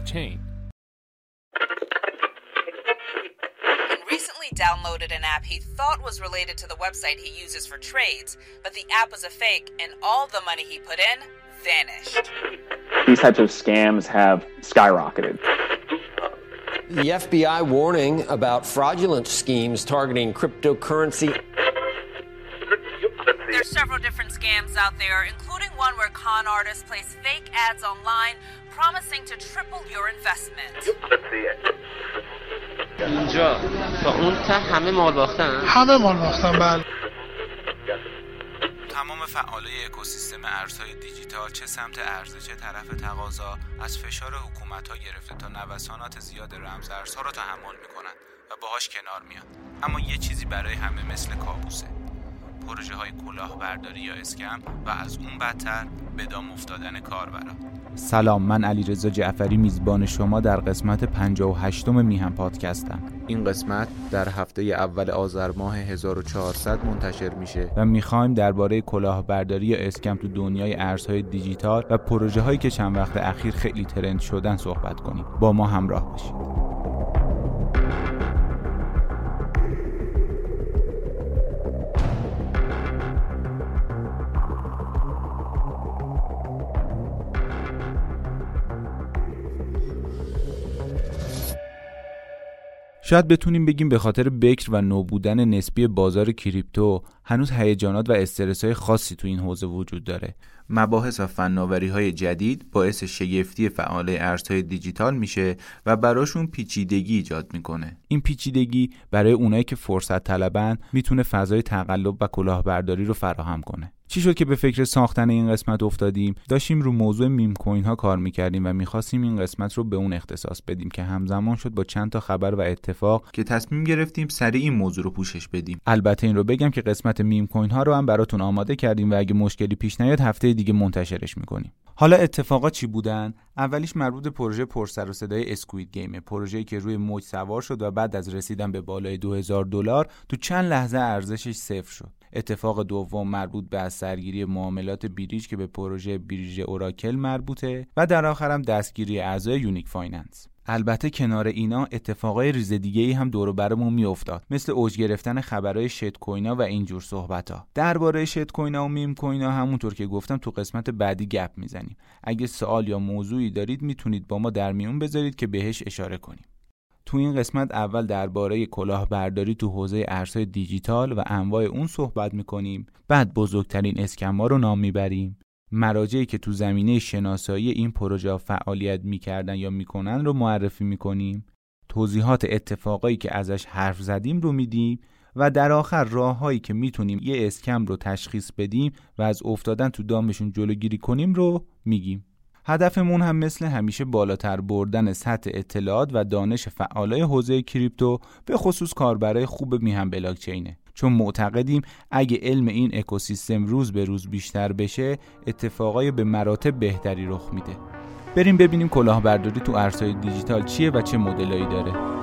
blockchain. recently downloaded an app he thought was related to the website he uses for trades, but the app was a fake and all the money he put in vanished. These types of scams have skyrocketed. The FBI warning about fraudulent schemes targeting cryptocurrency. There's several different scams out there, including one where con artists place fake ads online promising to triple your investment. اینجا. تا اون تا همه مال باختن؟ همه مال باختن بله. تمام فعالای اکوسیستم ارزهای دیجیتال چه سمت عرضه چه طرف تقاضا از فشار حکومت ها گرفته تا نوسانات زیاد رمز ارزها را تحمل می‌کنند و باهاش کنار میاد اما یه چیزی برای همه مثل کابوسه. پروژه های کلاهبرداری یا اسکم و از اون بدتر به دام افتادن کاربرا. سلام من علیرضا جعفری میزبان شما در قسمت 58 میهم پادکستم. این قسمت در هفته اول آذر ماه 1400 منتشر میشه. و می‌خوایم درباره کلاهبرداری یا اسکم تو دنیای ارزهای دیجیتال و پروژه هایی که چند وقت اخیر خیلی ترند شدن صحبت کنیم. با ما همراه باشید. شاید بتونیم بگیم به خاطر بکر و نوبودن نسبی بازار crypto هنوز هیجانات و استرس های خاصی تو این حوزه وجود داره. مباحث و فناوری های جدید باعث شگفتی فعال ارزهای دیجیتال میشه و براشون پیچیدگی ایجاد می‌کنه. این پیچیدگی برای اونایی که فرصت طلبن می‌تونه فضای تقلب و کلاهبرداری رو فراهم کنه. چی شد که به فکر ساختن این قسمت افتادیم؟ داشتیم رو موضوع meme coin ها کار می‌کردیم و می‌خواستیم این قسمت رو به اون اختصاص بدیم که همزمان شد با چند تا خبر و اتفاق که تصمیم گرفتیم سریع این موضوع رو پوشش بدیم. البته این رو بگم که قسمت meme coin ها رو هم براتون آماده کردیم و اگه مشکلی پیش نیاد هفته دیگه منتشرش می‌کنیم. حالا اتفاقات چی بودن؟ اولیش مربوط به پروژه پرسر و صدای Squid Game ه پروژه‌ای که روی موج سوار شد و بعد از رسیدن به بالای 2000 دلار تو چند لحظه ارزشش صفر شد. اتفاق دوم مربوط به سرگیری معاملات Bridge که به پروژه Bridge Oracle مربوطه و در آخرم دستگیری اعضای Unique Finance. البته کنار اینا اتفاقای ریز دیگه ای هم دور برمون میافتاد مثل اوج گرفتن خبرهای shitcoin ا و اینجور صحبت ها درباره shitcoin ا و meme coin ا همونطور که گفتم تو قسمت بعدی گپ می‌زنیم. اگه سوال یا موضوعی دارید می‌تونید با ما در میون بذارید که بهش اشاره کنیم. تو این قسمت اول درباره کلاهبرداری تو حوزه ارزهای دیجیتال و انواع اون صحبت می‌کنیم. بعد بزرگترین اسکما رو نام می‌بریم. مراجعی که تو زمینه شناسایی این پروژه فعالیت می‌کردن یا می‌کنن رو معرفی می‌کنیم. توضیحات اتفاقایی که ازش حرف زدیم رو میدیم و در آخر راههایی که می‌تونیم یه اسکم رو تشخیص بدیم و از افتادن تو دامشون جلوگیری کنیم رو میگیم. هدفمون هم مثل همیشه بالاتر بردن سطح اطلاعات و دانش فعالای حوزه کریپتو به خصوص کاربرای خوب میهم بلاکچینه. چون معتقدیم اگه علم این اکوسیستم روز به روز بیشتر بشه اتفاقای به مراتب بهتری رخ میده. بریم ببینیم کلاهبرداری تو ارزهای دیجیتال چیه و چه مدلایی داره.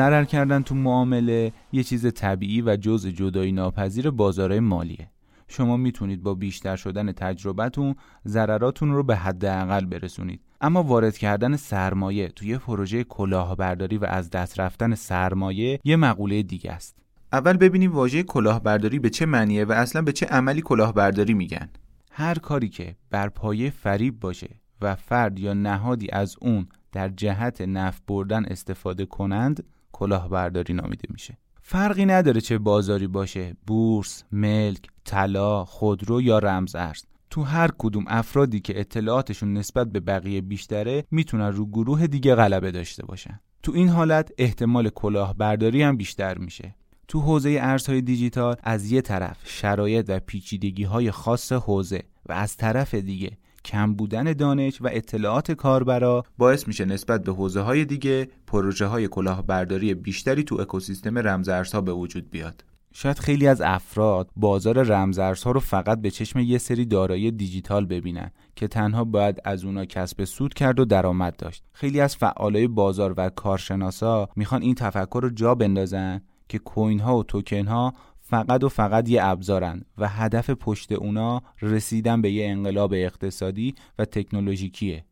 ضرر کردن تو معامله یه چیز طبیعی و جز جدایی ناپذیر بازارهای مالیه. شما می‌تونید با بیشتر شدن تجربتون ضرراتون رو به حداقل برسونید. اما وارد کردن سرمایه توی پروژه کلاهبرداری و از دست رفتن سرمایه یه مقوله دیگه است. اول ببینیم واژه کلاهبرداری به چه معنیه و اصلا به چه عملی کلاهبرداری میگن. هر کاری که بر پایه فریب باشه و فرد یا نهادی از اون در جهت نفع بردن استفاده کنند کلاهبرداری نامیده میشه. فرقی نداره چه بازاری باشه بورس، ملک، طلا، خودرو یا رمز ارز. تو هر کدوم افرادی که اطلاعاتشون نسبت به بقیه بیشتره می‌تونن رو گروه دیگه غلبه داشته باشن. تو این حالت احتمال کلاهبرداری هم بیشتر میشه. تو حوزه ارزهای دیجیتال از یه طرف شرایط و پیچیدگی های خاص حوزه و از طرف دیگه کم بودن دانش و اطلاعات کاربرا باعث میشه نسبت به حوزه های دیگه پروژه های کلاهبرداری بیشتری تو اکوسیستم رمزارزها به وجود بیاد شاید خیلی از افراد بازار رمزارزها رو فقط به چشم یه سری دارایی دیجیتال ببینن که تنها باید از اونا کسب سود کرد و درآمد داشت. خیلی از فعالای بازار و کارشناسا می‌خوان این تفکر رو جا بندازن که کوین ها و توکن ها فقط و فقط یه ابزارن و هدف پشت اونا رسیدن به یه انقلاب اقتصادی و تکنولوژیکیه.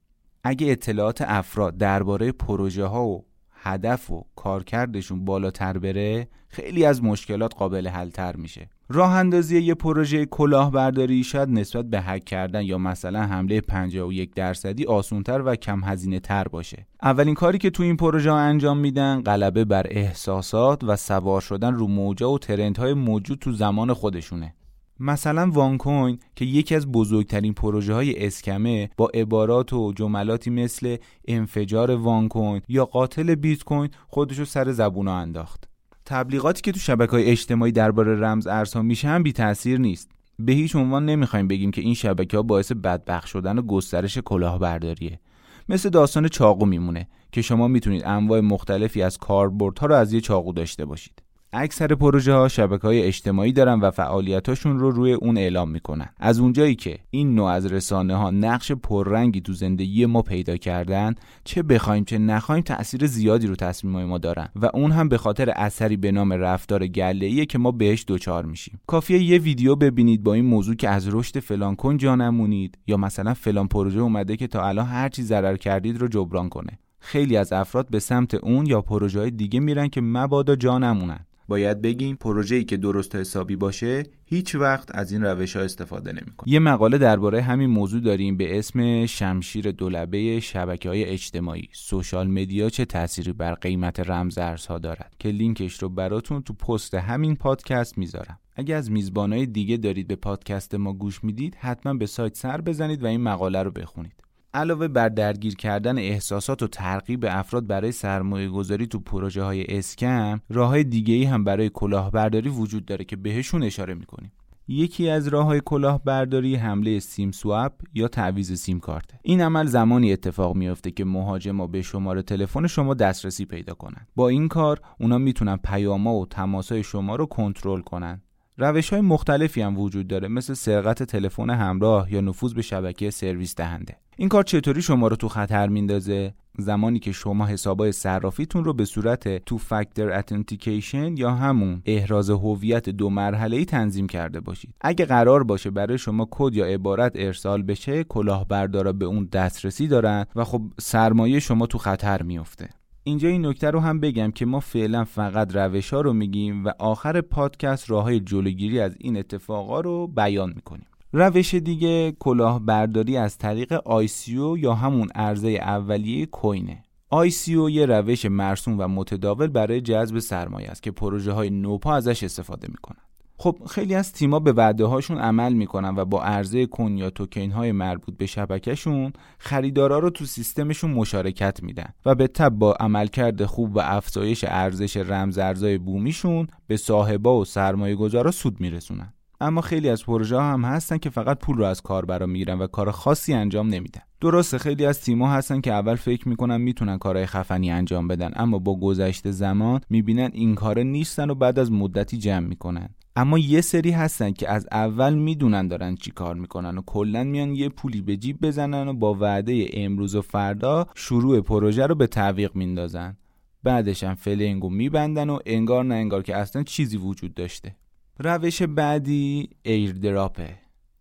اگه اطلاعات افراد درباره پروژه ها و هدف و کارکردشون بالاتر بره خیلی از مشکلات قابل حل تر میشه راه اندازی یه پروژه کلاهبرداری شاید نسبت به حک کردن یا مثلا حمله 51 درصدی آسونتر و کم هزینه تر باشه. اولین کاری که تو این پروژه انجام میدن غلبه بر احساسات و سوار شدن رو موجا و ترندهای موجود تو زمان خودشونه. مثلا وان کوین که یکی از بزرگترین پروژه های اسکمه با عبارات و جملاتی مثل انفجار وان کوین یا قاتل بیت کوین خودشو سر زبونا انداخت. تبلیغاتی که تو شبکه های اجتماعی درباره رمز ارزها میشه هم بی تاثیر نیست. به هیچ عنوان نمی‌خوایم بگیم که این شبکه ها باعث بدبخ شدن و گسترش کلاهبرداریه. مثل داستان چاقو میمونه که شما می‌تونید انواع مختلفی از کاربردها رو از یه چاقو داشته باشید. اکثر پروژه ها شبکه های اجتماعی دارن و فعالیتاشون رو روی اون اعلام می‌کنن. از اونجایی که این نوع از رسانه ها نقش پررنگی تو زندگی ما پیدا کردن چه بخوایم چه نخوایم تاثیر زیادی رو تصمیم ما دارن و اون هم به خاطر اثری به نام رفتار گله که ما بهش دچار میشیم. کافیه یه ویدیو ببینید با این موضوع که از رشد فلان coin جا نمونید یا مثلا فلان پروژه اومده که تا الان هر چی ضرر کردید رو جبران کنه. خیلی از افراد به سمت اون یا پروژه های دیگه میرن که مبادا جا نمونن. باید بگیم پروژه‌ای که درست حسابی باشه هیچ وقت از این روش ها استفاده نمی‌کنه. یه مقاله درباره همین موضوع داریم به اسم شمشیر دولبه شبکه های اجتماعی social media چه تأثیری بر قیمت رمز ارزها دارد که لینکش رو براتون تو پست همین پادکست می‌ذارم. اگه از میزبانهای دیگه دارید به پادکست ما گوش می‌دید حتما به سایت سر بزنید و این مقاله رو بخونید. علاوه بر درگیر کردن احساسات و ترغیب افراد برای سرمایه گذاری تو پروژه های اسکم راه های دیگه ای هم برای کلاهبرداری وجود داره که بهشون اشاره می‌کنیم. یکی از راه های کلاهبرداری حمله سیم سواب یا تعویض سیم کارت. این عمل زمانی اتفاق میافته که مهاجما به شماره تلفن شما دسترسی پیدا کنند. با این کار اونا می‌تونن پیاما و تماسهای شما رو کنترل کنن. روش های مختلفی هم وجود داره مثل سرقت تلفن همراه یا نفوذ به شبکه سرویس دهنده. این کار چطوری شما رو تو خطر میندازه؟ زمانی که شما حسابای صرافیتون رو به صورت two factor authentication یا همون احراز هویت دو مرحله ای تنظیم کرده باشید. اگه قرار باشه برای شما کد یا عبارت ارسال بشه کلاهبردارا به اون دسترسی دارن و خب سرمایه شما تو خطر میفته اینجا این نکته رو هم بگم که ما فعلا فقط روش ها رو میگیم و آخر پادکست راه های جلوگیری از این اتفاقا رو بیان می‌کنیم. روش دیگه کلاهبرداری از طریق ICO یا همون عرضه اولیه کوینه. ICO یه روش مرسوم و متداول برای جذب سرمایه است که پروژه های نوپا ازش استفاده می‌کنن. خب خیلی از تیما به وعده هاشون عمل می‌کنن و با عرضه کن یا توکن های مربوط به شبکهشون خریدارا رو تو سیستمشون مشارکت میدن و به تب با عملکرد خوب و افزایش ارزش رمز ارزای بومیشون به صاحبا و سرمایه گذارا سود میرسونن. اما خیلی از پروژه هم هستن که فقط پول رو از کاربرا می‌گیرن و کار خاصی انجام نمیدن. درسته خیلی از تیما هستن که اول فکر می‌کنن می‌تونن کارهای خفنی انجام بدن اما با گذشت زمان می‌بینن این کاره نیستن و بعد از مدتی جمع می‌کنن. اما یه سری هستن که از اول می‌دونن دارن چی کار می‌کنن و کلا میان یه پولی به جیب بزنن و با وعده امروز و فردا شروع پروژه رو به تعویق میندازن. بعدش هم فلنگو میبندن و انگار نه انگار که اصلا چیزی وجود داشته. روش بعدی airdrop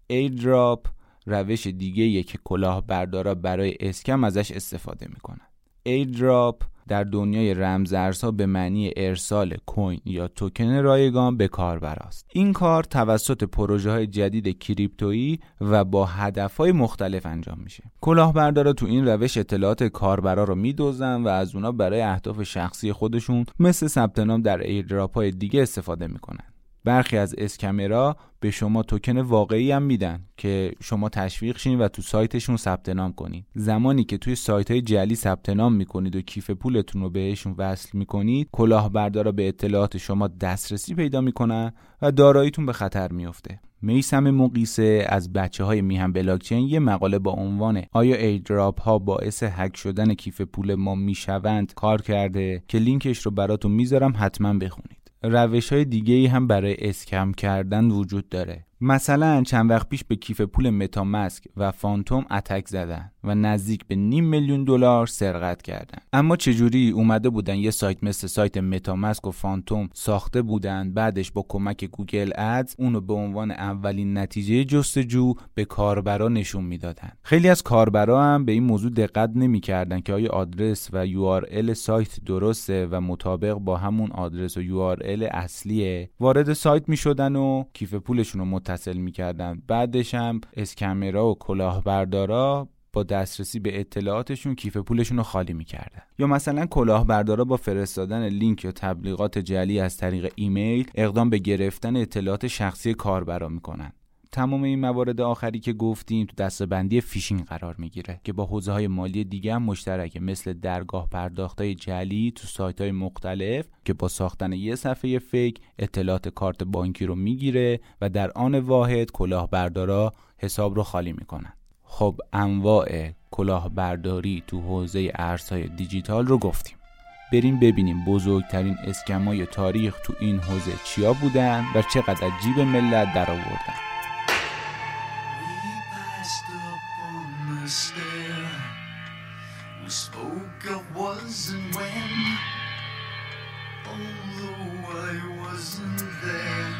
ه airdrop روش دیگه که کلاه بردارا برای scam ازش استفاده می‌کنن. airdrop در دنیای رمزارزها به معنی ارسال coin یا توکن رایگان به کاربراست این کار توسط پروژه های جدید crypto یی و با هدف های مختلف انجام میشه. کلاهبردارا تو این روش اطلاعات کاربرا رو می‌دزدن و از اونا برای اهداف شخصی خودشون مثل ثبت نام در airdrop های دیگه استفاده می‌کنن. برخی از اسکمرا به شما توکن واقعی هم میدن که شما تشویق شین و تو سایتشون ثبت نام کنید زمانی که توی سایت های جلی ثبت نام می‌کنید و کیف پولتون رو بهشون وصل می‌کنید کلاهبردارا به اطلاعات شما دسترسی پیدا می‌کنن و داراییتون به خطر میفته میسم مقیسه از بچه های میهم بلاکچین یه مقاله با عنوان آیا ایدراپ ها باعث هک شدن کیف پول ما می‌شوند کار کرده که لینکش رو براتون می‌ذارم حتما بخونید. روش های دیگه ای هم برای scam کردن وجود داره. مثلا چند وقت پیش به کیف پول MetaMask و Phantom attack زدن و نزدیک به نیم میلیون دلار سرقت کردن. اما چجوری اومده بودن یه سایت مثل سایت MetaMask و Phantom ساخته بودن بعدش با کمک Google Ads اونو به عنوان اولین نتیجه جستجو به کاربرا نشون می‌دادن. خیلی از کاربرا هم به این موضوع دقت نمی‌کردن که آیا آدرس و URL سایت درسته و مطابق با همون آدرس و URL اصلیه. وارد سایت می‌شدن و کیف پولشون رو متصل می‌کردن. بعدش هم scammer ا و کلاهبردارا با دسترسی به اطلاعاتشون کیف پولشون رو خالی می‌کردن. یا مثلا کلاهبردارا با فرستادن لینک یا تبلیغات جعلی از طریق ایمیل اقدام به گرفتن اطلاعات شخصی کاربرا می‌کنن. تمام این موارد آخری که گفتیم تو دستبندی فیشینگ قرار می‌گیره که با حوزه های مالی دیگه هم مشترکه مثل درگاه پرداخت های جعلی تو سایت های مختلف که با ساختن یه صفحه fake اطلاعات کارت بانکی رو می‌گیره و در آن واحد کلاهبردارا حساب رو خالی می‌کنن. خب انواع کلاهبرداری تو حوزه ارزهای دیجیتال رو گفتیم. بریم ببینیم بزرگترین اسکمای تاریخ تو این حوزه چیا بودن و چقدر جیب ملت در آوردن a stare. We spoke of was and when, although I wasn't there.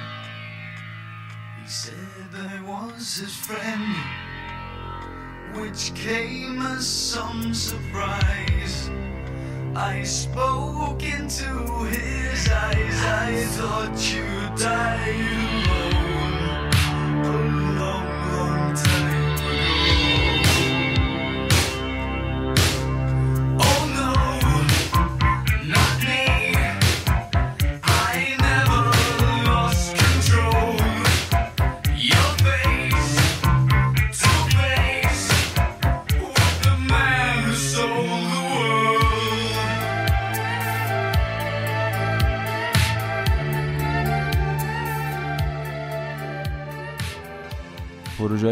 He said I was his friend, which came as some surprise. I spoke into his eyes, I thought you died alone.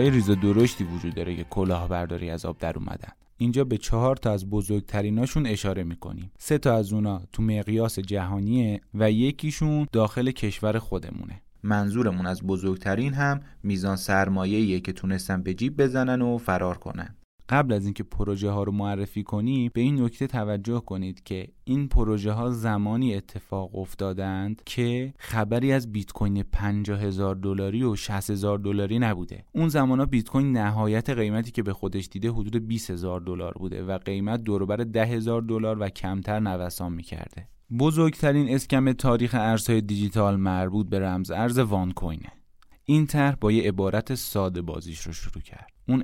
های ریز درشتی وجود داره که کلاهبرداری از آب در اومدن. اینجا به چهار تا از بزرگتریناشون اشاره می‌کنیم. سه تا از اونا تو مقیاس جهانیه و یکیشون داخل کشور خودمونه. منظورمون از بزرگترین هم میزان سرمایه‌ایه که تونستن به جیب بزنن و فرار کنن. قبل از اینکه پروژه ها رو معرفی کنیم به این نکته توجه کنید که این پروژه ها زمانی اتفاق افتادند که خبری از بیت کوین 50 هزار دلاری و 60 هزار دلاری نبوده. اون زمان بیت کوین نهایت قیمتی که به خودش دیده حدود 20 هزار دلار بوده و قیمت دوربر 10 هزار دلار و کمتر نوسان می‌کرده. بزرگترین scam تاریخ ارزهای دیجیتال مربوط به رمز ارز OneCoin ه. این طرح با یه عبارت ساده بازیش رو شروع کرد. اون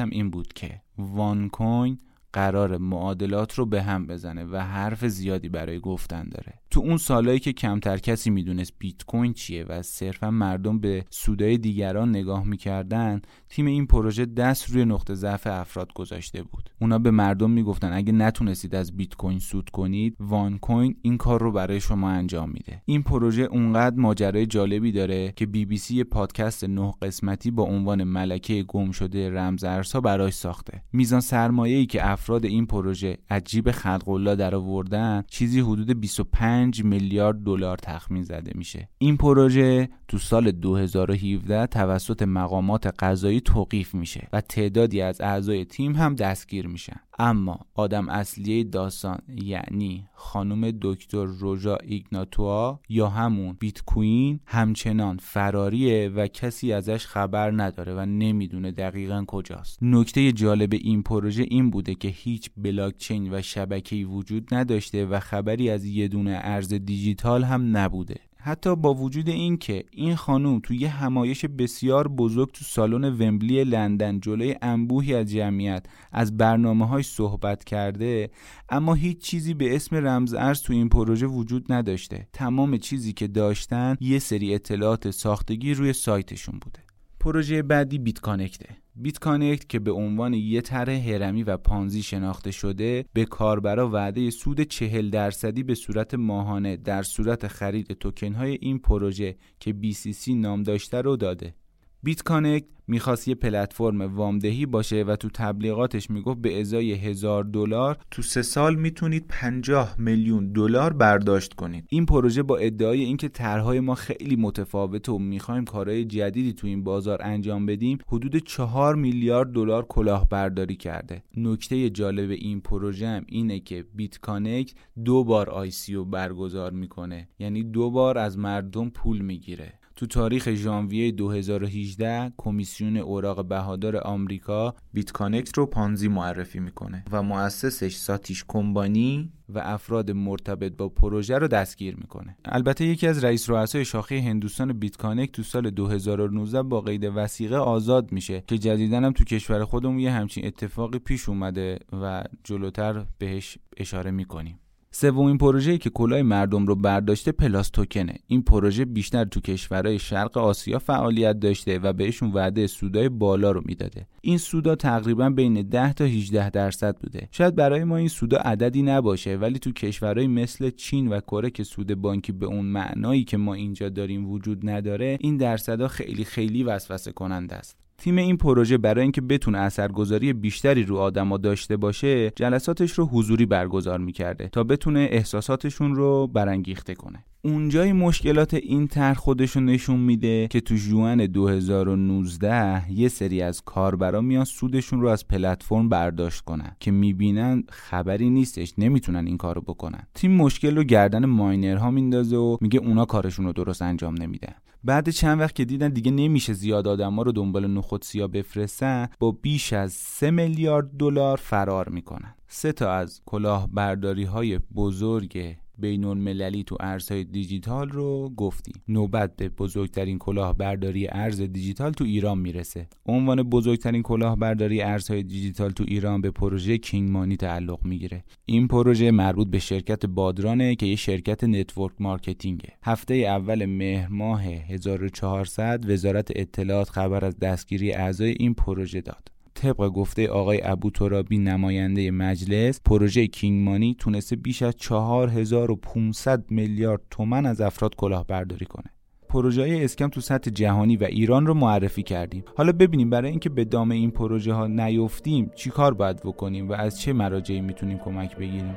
هم این بود که OneCoin قراره معادلات رو به هم بزنه و حرف زیادی برای گفتن داره. تو اون سالهایی که کمتر کسی می‌دونست بیت کوین چیه و صرفا مردم به سودای دیگران نگاه می‌کردن تیم این پروژه دست روی نقطه ضعف افراد گذاشته بود. اونا به مردم می‌گفتن اگه نتونستید از بیت کوین سود کنید OneCoin این کار رو برای شما انجام میده. این پروژه اونقدر ماجرای جالبی داره که بی بی سی پادکست نه قسمتی با عنوان ملکه گم شده رمز ارزها براش ساخته. میزان سرمایه‌ای که افراد این پروژه عجیب خلق الله در آوردن چیزی حدود 25 میلیارد دلار تخمین زده میشه. این پروژه تو سال 2017 توسط مقامات قضایی توقیف میشه و تعدادی از اعضای تیم هم دستگیر میشن. اما آدم اصلی داستان یعنی خانم دکتر روژا ایگناتوا یا همون بیت کوین همچنان فراریه و کسی ازش خبر نداره و نمی‌دونه دقیقا کجاست. نکته جالب این پروژه این بوده که هیچ بلاکچین و شبکه‌ای وجود نداشته و خبری از یه دونه ارز دیجیتال هم نبوده. حتی با وجود این که این خانوم توی یه همایش بسیار بزرگ تو سالن ومبلی لندن جلوی انبوهی از جمعیت از برنامه هاش صحبت کرده اما هیچ چیزی به اسم رمز ارز تو این پروژه وجود نداشته. تمام چیزی که داشتن یه سری اطلاعات ساختگی روی سایتشون بوده. پروژه بعدی BitConnect ه. BitConnect که به عنوان یه طرح هرمی و پانزی شناخته شده به کاربرا وعده سود چهل درصدی به صورت ماهانه در صورت خرید توکن های این پروژه که BCC نام داشته رو داده. BitConnect می‌خواست یه پلتفرم وامدهی باشه و تو تبلیغاتش می‌گفت به ازای هزار دلار تو سه سال می‌تونید 50 میلیون دلار برداشت کنید. این پروژه با ادعای اینکه طرحهای ما خیلی متفاوته و می‌خوایم کارهای جدیدی تو این بازار انجام بدیم حدود 4 میلیارد دلار کلاهبرداری کرده. نکته جالب این پروژه هم اینه که BitConnect دو بار ICO برگزار می‌کنه. یعنی دو بار از مردم پول می‌گیره. تو تاریخ ژانویه 2018 کمیسیون اوراق بهادار آمریکا BitConnect رو پانزی معرفی می‌کنه و مؤسسش ساتیش کمبانی و افراد مرتبط با پروژه رو دستگیر می‌کنه. البته یکی از رئیس رؤسای شاخه هندوستان BitConnect تو سال 2019 با قید وثیقه آزاد میشه که جدیدا هم تو کشور خودمون یه همچین اتفاقی پیش اومده و جلوتر بهش اشاره می‌کنیم. سومین پروژه‌ای که کلاه مردم رو برداشته PlusToken ه. این پروژه بیشتر تو کشورهای شرق آسیا فعالیت داشته و بهشون وعده سودای بالا رو می‌داده. این سودا تقریبا بین 10 تا 18 درصد بوده. شاید برای ما این سودا عددی نباشه ولی تو کشورهای مثل چین و کره که سود بانکی به اون معنایی که ما اینجا داریم وجود نداره این درصدها خیلی خیلی وسوسه کننده است. تیم این پروژه برای اینکه بتونه اثرگذاری بیشتری رو آدما داشته باشه جلساتش رو حضوری برگزار می‌کرده تا بتونه احساساتشون رو برانگیخته کنه. اونجای مشکلات این طرح خودشون نشون میده که تو جوان 2019 یه سری از کاربرا میان سودشون رو از پلتفرم برداشت کنن که می‌بینن خبری نیستش نمی‌تونن این کارو بکنن. تیم مشکل رو گردن ماینرها میندازه و میگه اونا کارشون رو درست انجام نمیدن. بعد چند وقت که دیدن دیگه نمیشه زیاد آدما رو دنبال نخود سیا بفرستن با بیش از 3 میلیارد دلار فرار می‌کنن. سه تا از کلاهبرداری های بزرگ بین المللی تو ارزهای دیجیتال رو گفتیم نوبت به بزرگترین کلاهبرداری ارز دیجیتال تو ایران می‌رسه. عنوان بزرگترین کلاهبرداری ارزهای دیجیتال تو ایران به پروژه King Money تعلق می‌گیره. این پروژه مربوط به شرکت بادرانه که یه شرکت network marketing ه. هفته اول مهر ماه 1400 وزارت اطلاعات خبر از دستگیری اعضای این پروژه داد. طبق گفته آقای ابو ترابی نماینده مجلس پروژه King Money تونسته بیش از 4500 میلیارد تومن از افراد کلاهبرداری کنه. پروژه های اسکم تو سطح جهانی و ایران رو معرفی کردیم. حالا ببینیم برای اینکه به دام این پروژه ها نیفتیم چی کار باید بکنیم و از چه مراجعی می‌تونیم کمک بگیریم.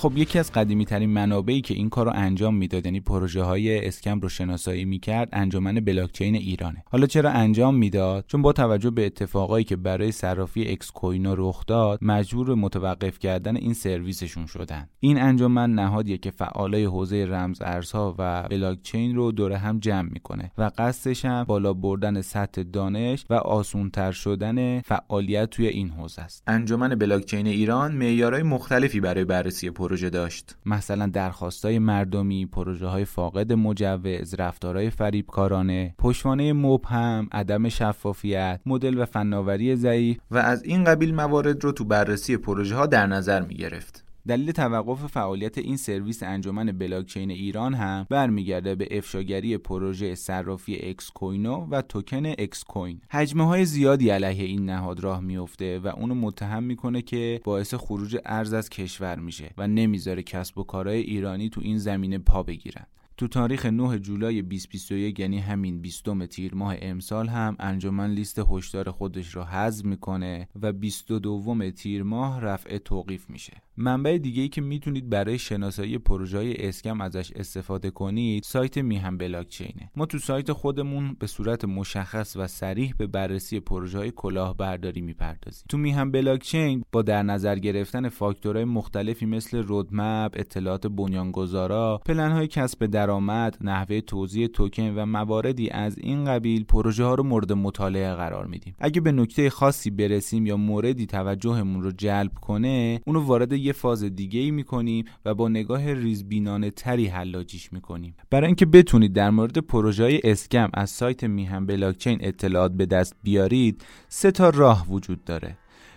خب یکی از قدیمی ترین منابعی که این کار رو انجام می‌داد یعنی پروژه های scam رو شناسایی می‌کرد انجمن بلاکچین ایرانه. حالا چرا انجام می‌داد؟ چون با توجه به اتفاقایی که برای صرافی اکس کوینو رخ داد مجبور به متوقف کردن این سرویسشون شدن. این انجمن نهادیه که فعالای حوزه رمز ارزها و بلاکچین رو دور هم جمع می‌کنه و قصدش هم بالا بردن سطح دانش و آسونتر شدن فعالیت توی این حوزه است. انجمن بلاکچین ایران معیارهای مختلفی برای بررسی پروژه داشت. مثلا درخواستای مردمی پروژه های فاقد مجوز رفتارهای فریبکارانه پشتوانه مبهم عدم شفافیت مدل و فناوری ضعیف. و از این قبیل موارد رو تو بررسی پروژه ها در نظر می گرفت دلیل توقف فعالیت این سرویس انجمن بلاکچین ایران هم برمیگرده به افشاگری پروژه صرافی اکس کوینو و توکن اکس کوین هجمه های زیادی علیه این نهاد راه میفته و اونو متهم می‌کنه که باعث خروج ارز از کشور میشه و نمی‌ذاره کسب و کارهای ایرانی تو این زمینه پا بگیرن. تو تاریخ 9 جولای 2021 یعنی همین 20 تیر ماه امسال هم انجمن لیست هشدار خودش رو حذف می‌کنه و 22 تیر ماه رفع توقیف میشه. منبع دیگه ای که می‌تونید برای شناسایی پروژه های اسکم ازش استفاده کنید سایت میهم بلاکچینه. ما تو سایت خودمون به صورت مشخص و سریح به بررسی پروژه های کلاهبرداری می‌پردازیم. تو میهم بلاکچین با در نظر گرفتن فاکتورهای مختلفی مثل رودمپ اطلاعات بنیانگذارا پلنهای کسب درآمد نحوه توزیع توکن و مواردی از این قبیل پروژه ها رو مورد مطالعه قرار میدیم. اگه به نکته خاصی برسیم یا موردی توجهمون رو جلب کنه اونو وارد یه فاز دیگه ای می‌کنیم و با نگاه ریزبینانه تری حلاجیش می‌کنیم. برای اینکه بتونید در مورد پروژه های اسکم از سایت میهم بلاکچین اطلاعات به دست بیارید سه تا راه وجود داره.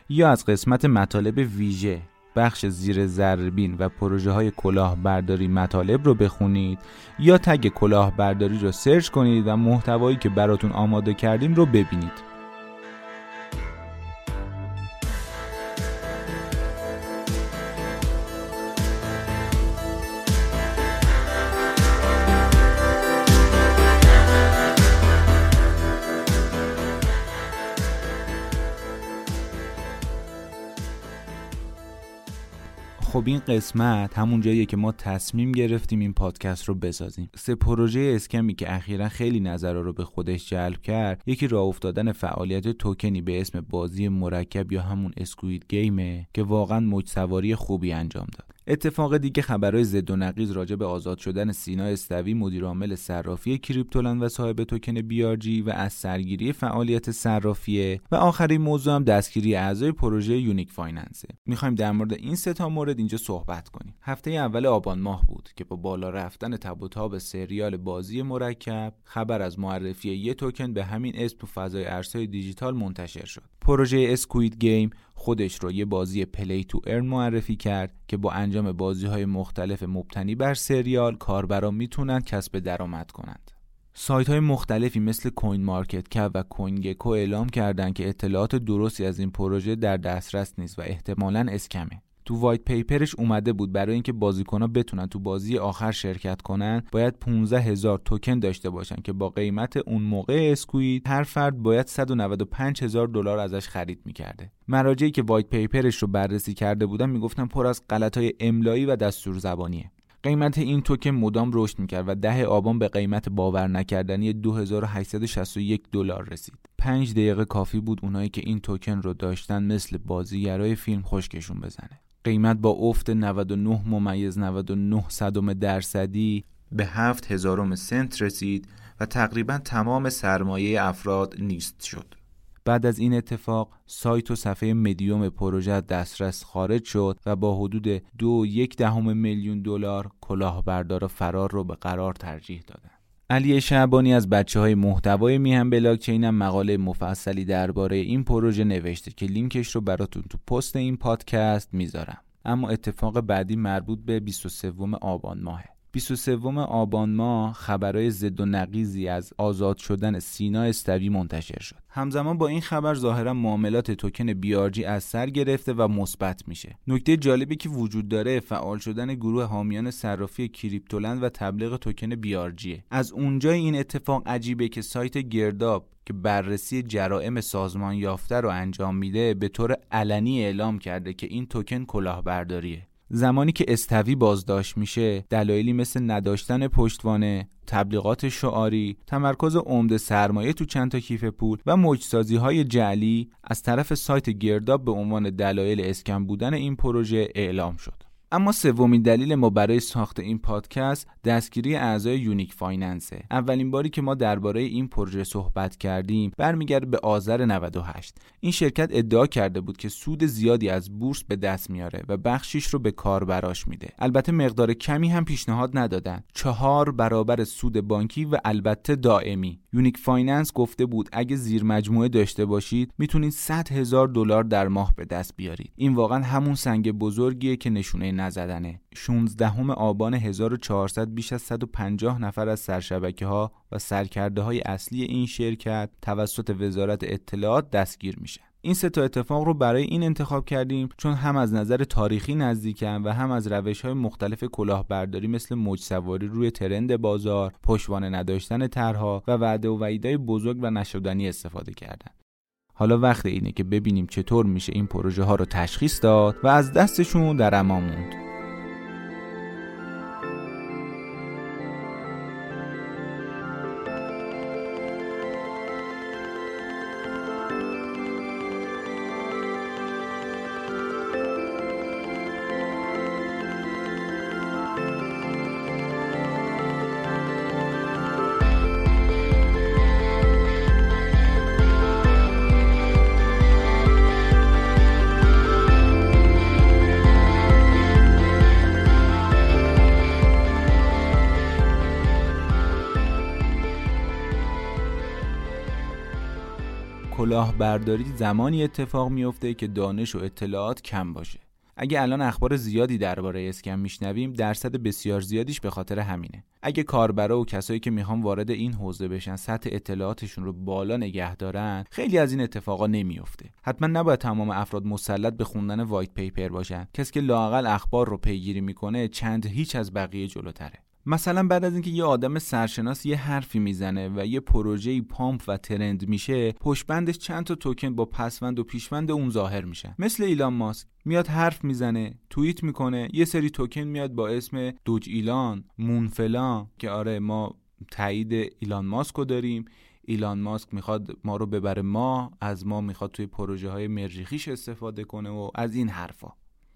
یا از قسمت مطالب ویژه بخش زیر زربین و پروژه های کلاهبرداری مطالب رو بخونید یا تگ کلاهبرداری رو سرچ کنید و محتوایی که براتون آماده کردیم رو ببینید. خب این قسمت همون جاییه که ما تصمیم گرفتیم این پادکست رو بسازیم. سه پروژه scam ی که اخیرا خیلی نظر رو به خودش جلب کرد یکی راه افتادن فعالیت توکنی به اسم بازی مرکب یا همون Squid Game ه که واقعا موج سواری خوبی انجام داد. اتفاق دیگه خبرهای ضد و نقیض راجع به آزاد شدن سینا استوی مدیرعامل صرافی کریپتولند و صاحب توکن BRG و از سرگیری فعالیت صرافیه و آخرین موضوع هم دستگیری اعضای پروژه Unique Finance ه می‌خوایم در مورد این سه تا مورد اینجا صحبت کنیم. هفته اول آبان ماه بود که با بالا رفتن تب و تاب سریال بازی مرکب خبر از معرفی یه توکن به همین اسم تو فضای ارزهای دیجیتال منتشر شد. پروژه Squid Game خودش رو یه بازی play to earn معرفی کرد که با انجام بازی های مختلف مبتنی بر سریال کاربران می‌تونن کسب درآمد کنند. سایت های مختلفی مثل CoinMarketCap و CoinGecko اعلام کردند که اطلاعات درستی از این پروژه در دسترس نیست و احتمالا scam ه. تو white paper ش اومده بود برای اینکه بازیکنها بتونن تو بازی آخر شرکت کنن باید 15 هزار توکن داشته باشن که با قیمت اون موقع Squid هر فرد باید 195 هزار دلار ازش خرید می‌کرده مراجعی که white paper ش رو بررسی کرده بودن می‌گفتن پر از غلطای املایی و دستور زبانیه قیمت این توکن مدام رشد می‌کرد و ده آبان به قیمت باور نکردنی 2861 دلار رسید. 5 دقیقه کافی بود اونایی که این توکن رو داشتن مثل بازیگرای فیلم خشکشون بزنه. قیمت با افت 99 ممیز 99 صدم درصدی به 7 هزارم سنت رسید و تقریبا تمام سرمایه افراد نیست شد. بعد از این اتفاق سایت و صفحه مدیوم پروژه دسترس خارج شد و با حدود دو یک دهم میلیون دلار کلاهبردار فرار رو به قرار ترجیح دادن. علی شعبانی از بچه های محتوای میهم بلاکچین هم مقاله مفصلی درباره این پروژه نوشته که لینکش رو براتون تو پست این پادکست می‌ذارم. اما اتفاق بعدی مربوط به 23 آبان ماهه. 23 آبان ماه خبرهای زد و نقیزی از آزاد شدن سینا استوی منتشر شد. همزمان با این خبر ظاهرا معاملات توکن بیارجی از سر گرفته و مثبت میشه. نکته جالبی که وجود داره فعال شدن گروه حامیان صرافی کریپتولند و تبلیغ توکن بیارجیه. از اونجا این اتفاق عجیبه که سایت گرداب که بررسی جرائم سازمان یافته رو انجام میده به طور علنی اعلام کرده که این توکن کلاهبرداریه زمانی که استوی بازداشت میشه دلایلی مثل نداشتن پشتوانه تبلیغات شعاری تمرکز عمده سرمایه تو چند تا کیف پول و موجسازی های جعلی از طرف سایت گرداب به عنوان دلایل scam بودن این پروژه اعلام شد. اما سومین دلیل ما برای ساخت این پادکست دستگیری اعضای Unique Finance ه. اولین باری که ما درباره این پروژه صحبت کردیم برمیگرده به آذر 98 این شرکت ادعا کرده بود که سود زیادی از بورس به دست میاره و بخشیش رو به کاربراش میده. البته مقدار کمی هم پیشنهاد ندادن. چهار برابر سود بانکی و البته دائمی. Unique Finance گفته بود اگه زیر مجموعه داشته باشید می‌تونید 100 هزار دلار در ماه به دست بیارید. این واقعا همون سنگ بزرگیه که نشونه نزدنه 16 آبان 1400 بیش از 150 نفر از سرشبکه ها و سرکرده های اصلی این شرکت توسط وزارت اطلاعات دستگیر میشه این سه تا اتفاق رو برای این انتخاب کردیم چون هم از نظر تاریخی نزدیکن و هم از روش های مختلف کلاهبرداری مثل موج سواری روی ترند بازار، پشتوانه نداشتن طرحها و وعده و وعیدهای بزرگ و نشدنی استفاده کردن. حالا وقت اینه که ببینیم چطور میشه این پروژه ها رو تشخیص داد و از دستشون در امان. کلاهبرداری زمانی اتفاق میفته که دانش و اطلاعات کم باشه. اگه الان اخبار زیادی درباره scam میشنویم درصد بسیار زیادیش به خاطر همینه. اگه کاربرا و کسایی که می‌خوان وارد این حوزه بشن سطح اطلاعاتشون رو بالا نگه دارن خیلی از این اتفاقا نمیفته حتما نباید تمام افراد مسلط به خوندن white paper باشن. کسی که لاقل اخبار رو پیگیری می‌کنه چند هیچ از بقیه جلوتره. مثلا بعد از اینکه یه آدم سرشناس یه حرفی می‌زنه و یه پروژه‌ای pump و trend میشه پشتبندش چند تا توکن با پسوند و پیشوند اون ظاهر میشن مثل ایلان ماسک میاد حرف می‌زنه توییت می‌کنه یه سری توکن میاد با اسم Doge Elon Moon فلان که آره ما تایید ایلان ماسک رو داریم. ایلان ماسک می‌خواد ما رو ببره ما از ما می‌خواد توی پروژه های مریخیش استفاده کنه و از این حرفا.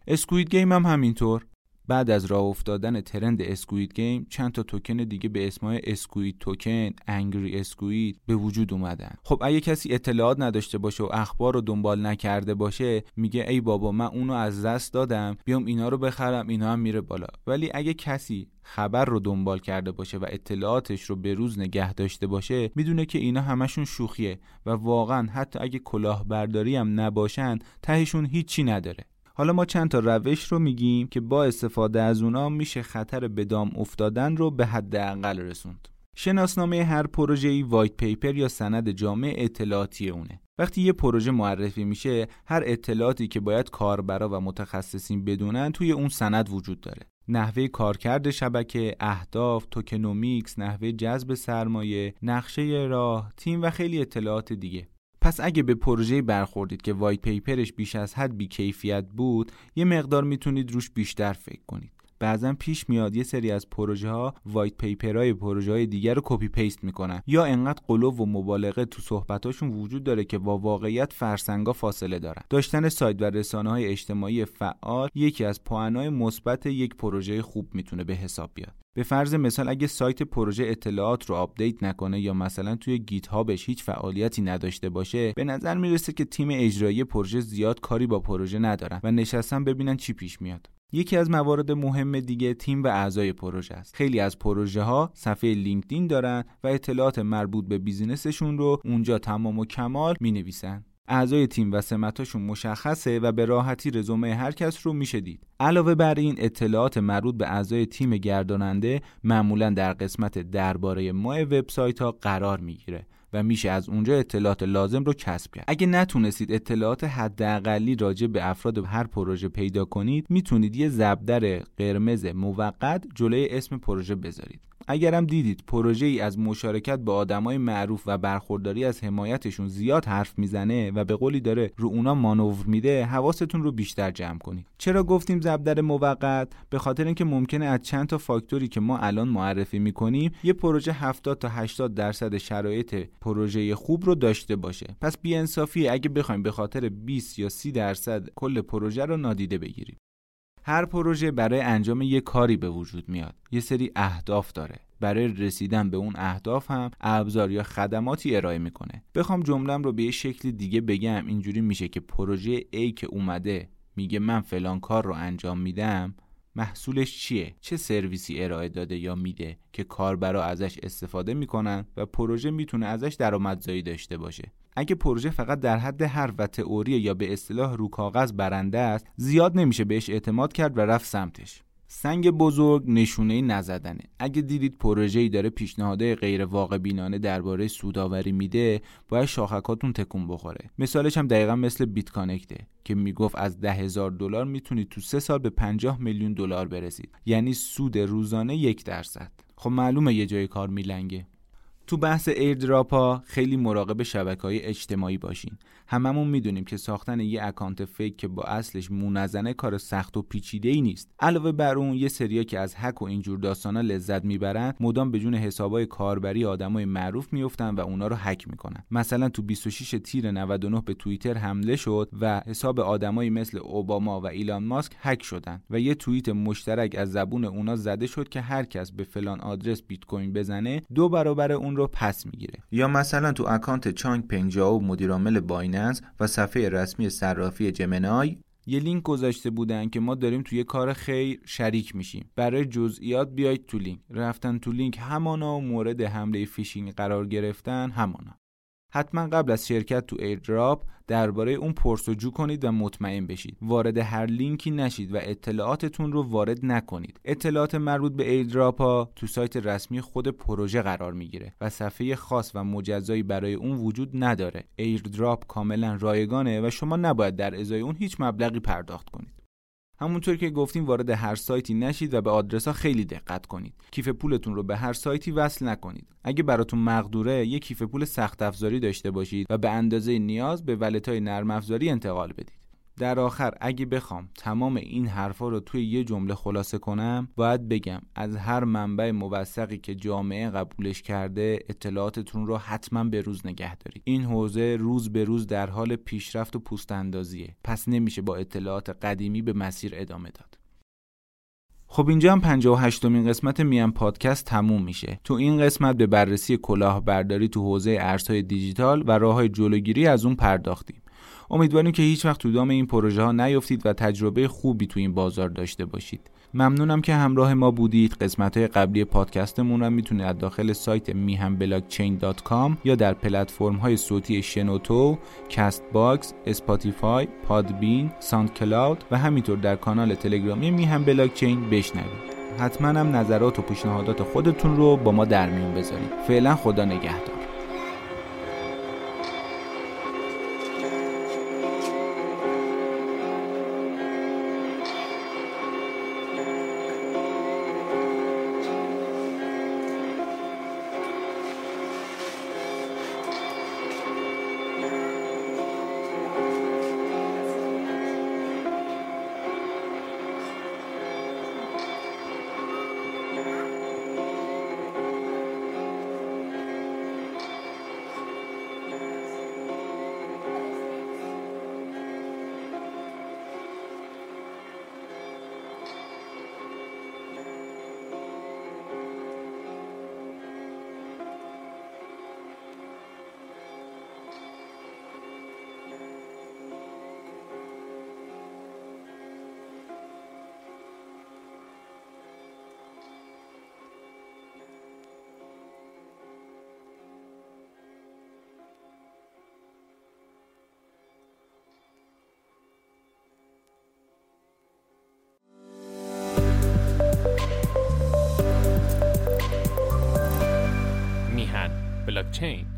Squid Game هم همینطور. بعد از راه افتادن trend Squid Game چند تا توکن دیگه به اسمای Squid Token، Angry Squid به وجود اومدن. خب اگه کسی اطلاعات نداشته باشه و اخبار رو دنبال نکرده باشه میگه ای بابا من اونو از دست دادم بیام اینا رو بخرم اینا هم میره بالا. ولی اگه کسی خبر رو دنبال کرده باشه و اطلاعاتش رو به روز نگه داشته باشه می‌دونه که اینا همشون شوخیه و واقعا حتی اگه کلاهبرداری هم نباشن تهشون هیچی نداره حالا ما چند تا روش رو میگیم که با استفاده از اونا میشه خطر به دام افتادن رو به حداقل رسوند. شناسنامه هر پروژه ای white paper یا سند جامع اطلاعاتی اونه. وقتی یه پروژه معرفی میشه هر اطلاعاتی که باید کاربرا و متخصصین بدونن توی اون سند وجود داره. نحوه کارکرد شبکه، اهداف، tokenomics، نحوه جذب سرمایه، نقشه راه، تیم و خیلی اطلاعات دیگه. پس اگه به پروژه برخوردید که white paper ش بیش از حد بیکیفیت بود یه مقدار می‌تونید روش بیشتر فکر کنید. بعضا پیش میاد یه سری از پروژه ها white paper های پروژه های دیگر رو copy paste می‌کنن. یا انقدر غلو و مبالغه تو صحبتاشون وجود داره که با واقعیت فرسنگا فاصله دارن. داشتن سایت و رسانه های اجتماعی فعال یکی از پوانای مثبت یک پروژه خوب می‌تونه به حساب بیاد. به فرض مثال اگه سایت پروژه اطلاعات رو update نکنه یا مثلا توی GitHub ش هیچ فعالیتی نداشته باشه به نظر می‌رسه که تیم اجرایی پروژه زیاد کاری با پروژه ندارن و نشستن ببینن چی پیش میاد. یکی از موارد مهم دیگه تیم و اعضای پروژه است. خیلی از پروژه ها صفحه لینکدین دارن و اطلاعات مربوط به بیزینسشون رو اونجا تمام و کمال می نویسن. اعضای تیم و سمتاشون مشخصه و به راحتی رزومه هر کس رو میشه دید. علاوه بر این اطلاعات مربوط به اعضای تیم گرداننده معمولا در قسمت درباره ماه وبسایت ها قرار می‌گیره و میشه از اونجا اطلاعات لازم رو کسب کرد. اگه نتونستید اطلاعات حداقلی راجع به افراد هر پروژه پیدا کنید می‌تونید یه زبدر قرمز موقت جلوی اسم پروژه بذارید. اگرم دیدید پروژه ای از مشارکت با آدمای معروف و برخورداری از حمایتشون زیاد حرف می‌زنه و به قولی داره رو اونا مانور میده حواستون رو بیشتر جمع کنید. چرا گفتیم زبدر موقت؟ به خاطر اینکه ممکنه از چند تا فاکتوری که ما الان معرفی می‌کنیم یه پروژه 70 تا 80 درصد شرایط پروژه خوب رو داشته باشه. پس بیانصافی اگه بخوایم به خاطر 20 یا 30 درصد کل پروژه رو نادیده بگیریم. هر پروژه برای انجام یه کاری به وجود میاد. یه سری اهداف داره. برای رسیدن به اون اهداف هم ابزار یا خدماتی ارائه می‌کنه. بخوام جملم رو به یه شکل دیگه بگم. اینجوری میشه که پروژه A که اومده میگه من فلان کار رو انجام میدم. محصولش چیه؟ چه سرویسی ارائه داده یا میده که کاربرا ازش استفاده می‌کنن و پروژه می‌تونه ازش درآمدزایی داشته باشه؟ اگه پروژه فقط در حد حرف و تئوری یا به اصطلاح رو کاغذ برنده است زیاد نمیشه بهش اعتماد کرد و رفت سمتش. سنگ بزرگ نشونه نزدنه. اگه دیدید پروژه‌ای داره پیشنهادهای غیر واقع بینانه درباره سوداوری میده باید شاخکاتون تکون بخوره. مثالش هم دقیقا مثل BitConnect ه که می‌گفت از ده هزار دلار می‌تونید تو سه سال به 50 میلیون دلار برسید. یعنی سود روزانه یک درصد. خب معلومه یه جای کار میلنگه. تو بحث airdrop ها خیلی مراقب شبکه های اجتماعی باشین. هممون می‌دونیم که ساختن یه account fake که با اصلش مو نمی‌زنه کار سخت و پیچیده ای نیست. علاوه بر اون یه سریا که از هک و اینجور داستانا لذت می‌برن مدام به جون حسابای کاربری آدمای معروف میفتن و اونا رو هک می‌کنن. مثلا تو 26 تیر 99 به توییتر حمله شد و حساب آدمایی مثل اوباما و ایلان ماسک هک شدن و یه توییت مشترک از زبون اونا زده شد که هر کس به فلان آدرس بیت کوین بزنه دو برابر اون رو پس می‌گیره. یا مثلا تو account چانگ پنگ ژائو مدیرعامل Binance و صفحه رسمی صرافی Gemini یه لینک گذاشته بودن که ما داریم توی کار خیر شریک میشیم. برای جزئیات بیاید تو لینک. رفتن تو لینک همانا و مورد حمله فیشینگ قرار گرفتن همانا. حتما قبل از شرکت تو airdrop درباره اون پرسجو کنید و مطمئن بشید. وارد هر لینکی نشید و اطلاعاتتون رو وارد نکنید. اطلاعات مربوط به airdrop ها تو سایت رسمی خود پروژه قرار می‌گیره و صفحه خاص و مجزایی برای اون وجود نداره. airdrop کاملا رایگانه و شما نباید در ازای اون هیچ مبلغی پرداخت کنید. همونطور که گفتیم وارد هر سایتی نشید و به آدرس ها خیلی دقت کنید. کیف پولتون رو به هر سایتی وصل نکنید. اگه براتون مقدوره یک کیف پول سخت افزاری داشته باشید و به اندازه نیاز به wallet های نرم افزاری انتقال بدید. در آخر اگه بخوام تمام این حرفا رو توی یه جمله خلاصه کنم باید بگم از هر منبع موثقی که جامعه قبولش کرده اطلاعاتتون رو حتما به روز نگه دارید این حوزه روز به روز در حال پیشرفت و پوست اندازیه پس نمیشه با اطلاعات قدیمی به مسیر ادامه داد خب اینجا هم 58 مین قسمت میان پادکست تموم میشه. تو این قسمت به بررسی کلاهبرداری تو حوزه ارزهای دیجیتال و راه های جلوگیری از اون پرداختیم. امیدواریم که هیچ وقت تو دام این پروژه ها نیفتید و تجربه خوبی تو این بازار داشته باشید. ممنونم که همراه ما بودید. قسمت های قبلی پادکستمون رو می‌تونید از داخل سایت میهن یا در پلتفرم های صوتی شنوتو، Castbox، Spotify، پادبین، SoundCloud و همینطور در کانال تلگرامی میهن بلاکچین بشنوید. حتما هم نظرات و پیشنهادات خودتون رو با ما در میون بذارید. فعلا خدا نگهدار. change.